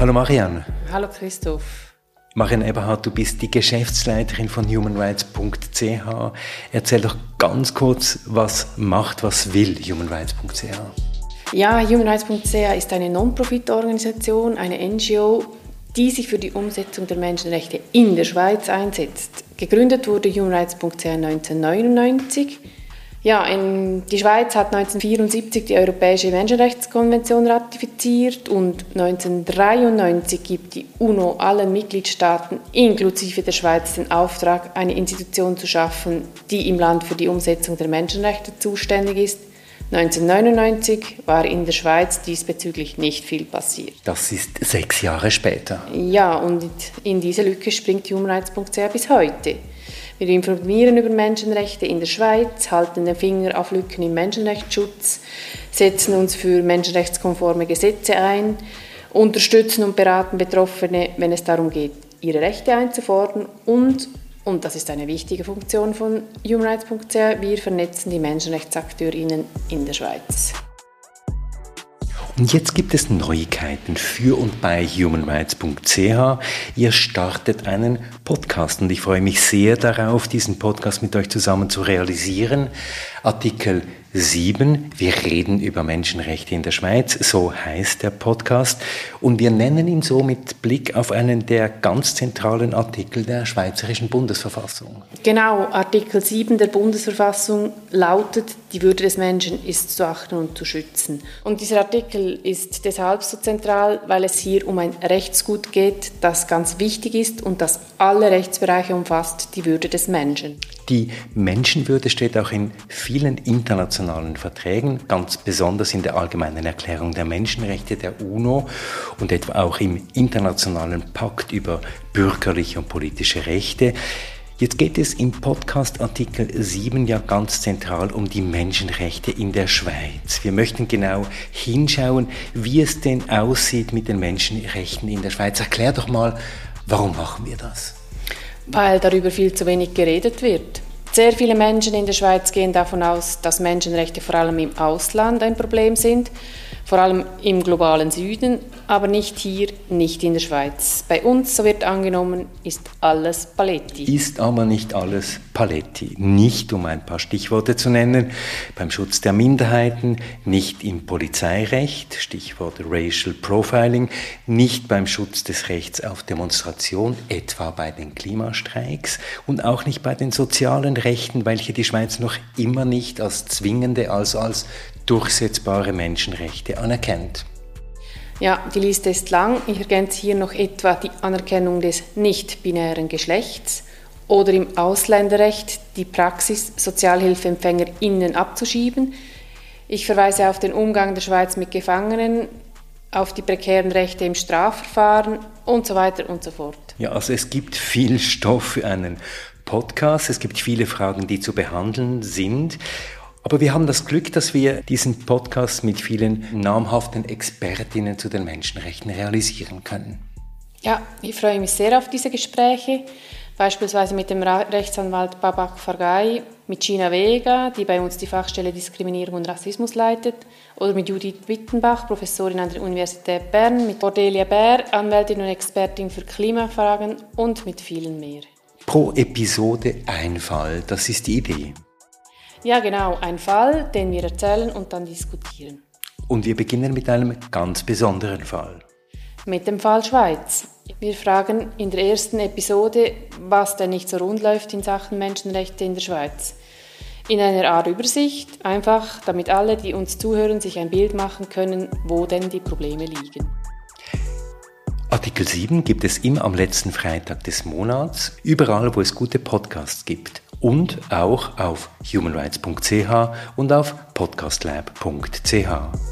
Hallo Marianne. Hallo Christoph. Marianne Eberhardt, du bist die Geschäftsleiterin von humanrights.ch. Erzähl doch ganz kurz, was macht, was will humanrights.ch? Ja, humanrights.ch ist eine Non-Profit-Organisation, eine NGO, die sich für die Umsetzung der Menschenrechte in der Schweiz einsetzt. Gegründet wurde humanrights.ch 1999 ja, in, die Schweiz hat 1974 die Europäische Menschenrechtskonvention ratifiziert und 1993 gibt die UNO allen Mitgliedstaaten inklusive der Schweiz den Auftrag, eine Institution zu schaffen, die im Land für die Umsetzung der Menschenrechte zuständig ist. 1999 war in der Schweiz diesbezüglich nicht viel passiert. Das ist sechs Jahre später. Ja, und in diese Lücke springt humanrights.ch bis heute. Wir informieren über Menschenrechte in der Schweiz, halten den Finger auf Lücken im Menschenrechtsschutz, setzen uns für menschenrechtskonforme Gesetze ein, unterstützen und beraten Betroffene, wenn es darum geht, ihre Rechte einzufordern und, und das ist eine wichtige Funktion von humanrights.ch, wir vernetzen die Menschenrechtsakteurinnen in der Schweiz. Und jetzt gibt es Neuigkeiten für und bei humanrights.ch. Ihr startet einen Podcast und ich freue mich sehr darauf, diesen Podcast mit euch zusammen zu realisieren. Artikel 7. Wir reden über Menschenrechte in der Schweiz, so heißt der Podcast. Und wir nennen ihn so mit Blick auf einen der ganz zentralen Artikel der Schweizerischen Bundesverfassung. Genau, Artikel 7 der Bundesverfassung lautet, die Würde des Menschen ist zu achten und zu schützen. Und dieser Artikel ist deshalb so zentral, weil es hier um ein Rechtsgut geht, das ganz wichtig ist und das alle Rechtsbereiche umfasst, die Würde des Menschen. Die Menschenwürde steht auch in vielen internationalen Verträgen, ganz besonders in der Allgemeinen Erklärung der Menschenrechte der UNO und etwa auch im Internationalen Pakt über bürgerliche und politische Rechte. Jetzt geht es im Podcast Artikel 7 ja ganz zentral um die Menschenrechte in der Schweiz. Wir möchten genau hinschauen, wie es denn aussieht mit den Menschenrechten in der Schweiz. Erklär doch mal, warum machen wir das? Weil darüber viel zu wenig geredet wird. Sehr viele Menschen in der Schweiz gehen davon aus, dass Menschenrechte vor allem im Ausland ein Problem sind vor allem im globalen Süden, aber nicht hier, nicht in der Schweiz. Bei uns, so wird angenommen, ist alles Paletti. Ist aber nicht alles Paletti. Nicht, um ein paar Stichworte zu nennen, beim Schutz der Minderheiten, nicht im Polizeirecht, Stichwort Racial Profiling, nicht beim Schutz des Rechts auf Demonstration, etwa bei den Klimastreiks und auch nicht bei den sozialen Rechten, welche die Schweiz noch immer nicht als zwingende, also als durchsetzbare Menschenrechte anerkennt. Ja, die Liste ist lang. Ich ergänze hier noch etwa die Anerkennung des nicht-binären Geschlechts oder im Ausländerrecht die Praxis, SozialhilfeempfängerInnen abzuschieben. Ich verweise auf den Umgang der Schweiz mit Gefangenen, auf die prekären Rechte im Strafverfahren und so weiter und so fort. Ja, also es gibt viel Stoff für einen Podcast. Es gibt viele Fragen, die zu behandeln sind. Aber wir haben das Glück, dass wir diesen Podcast mit vielen namhaften Expertinnen zu den Menschenrechten realisieren können. Ja, ich freue mich sehr auf diese Gespräche, beispielsweise mit dem Rechtsanwalt Babak Fargai, mit Gina Vega, die bei uns die Fachstelle Diskriminierung und Rassismus leitet, oder mit Judith Wittenbach, Professorin an der Universität Bern, mit Cordelia Bär, Anwältin und Expertin für Klimafragen und mit vielen mehr. Pro Episode ein Fall, das ist die Idee. Ja, genau, ein Fall, den wir erzählen und dann diskutieren. Und wir beginnen mit einem ganz besonderen Fall. Mit dem Fall Schweiz. Wir fragen in der ersten Episode, was denn nicht so rund läuft in Sachen Menschenrechte in der Schweiz. In einer Art Übersicht, einfach damit alle, die uns zuhören, sich ein Bild machen können, wo denn die Probleme liegen. Artikel 7 gibt es immer am letzten Freitag des Monats, überall, wo es gute Podcasts gibt und auch auf humanrights.ch und auf podcastlab.ch.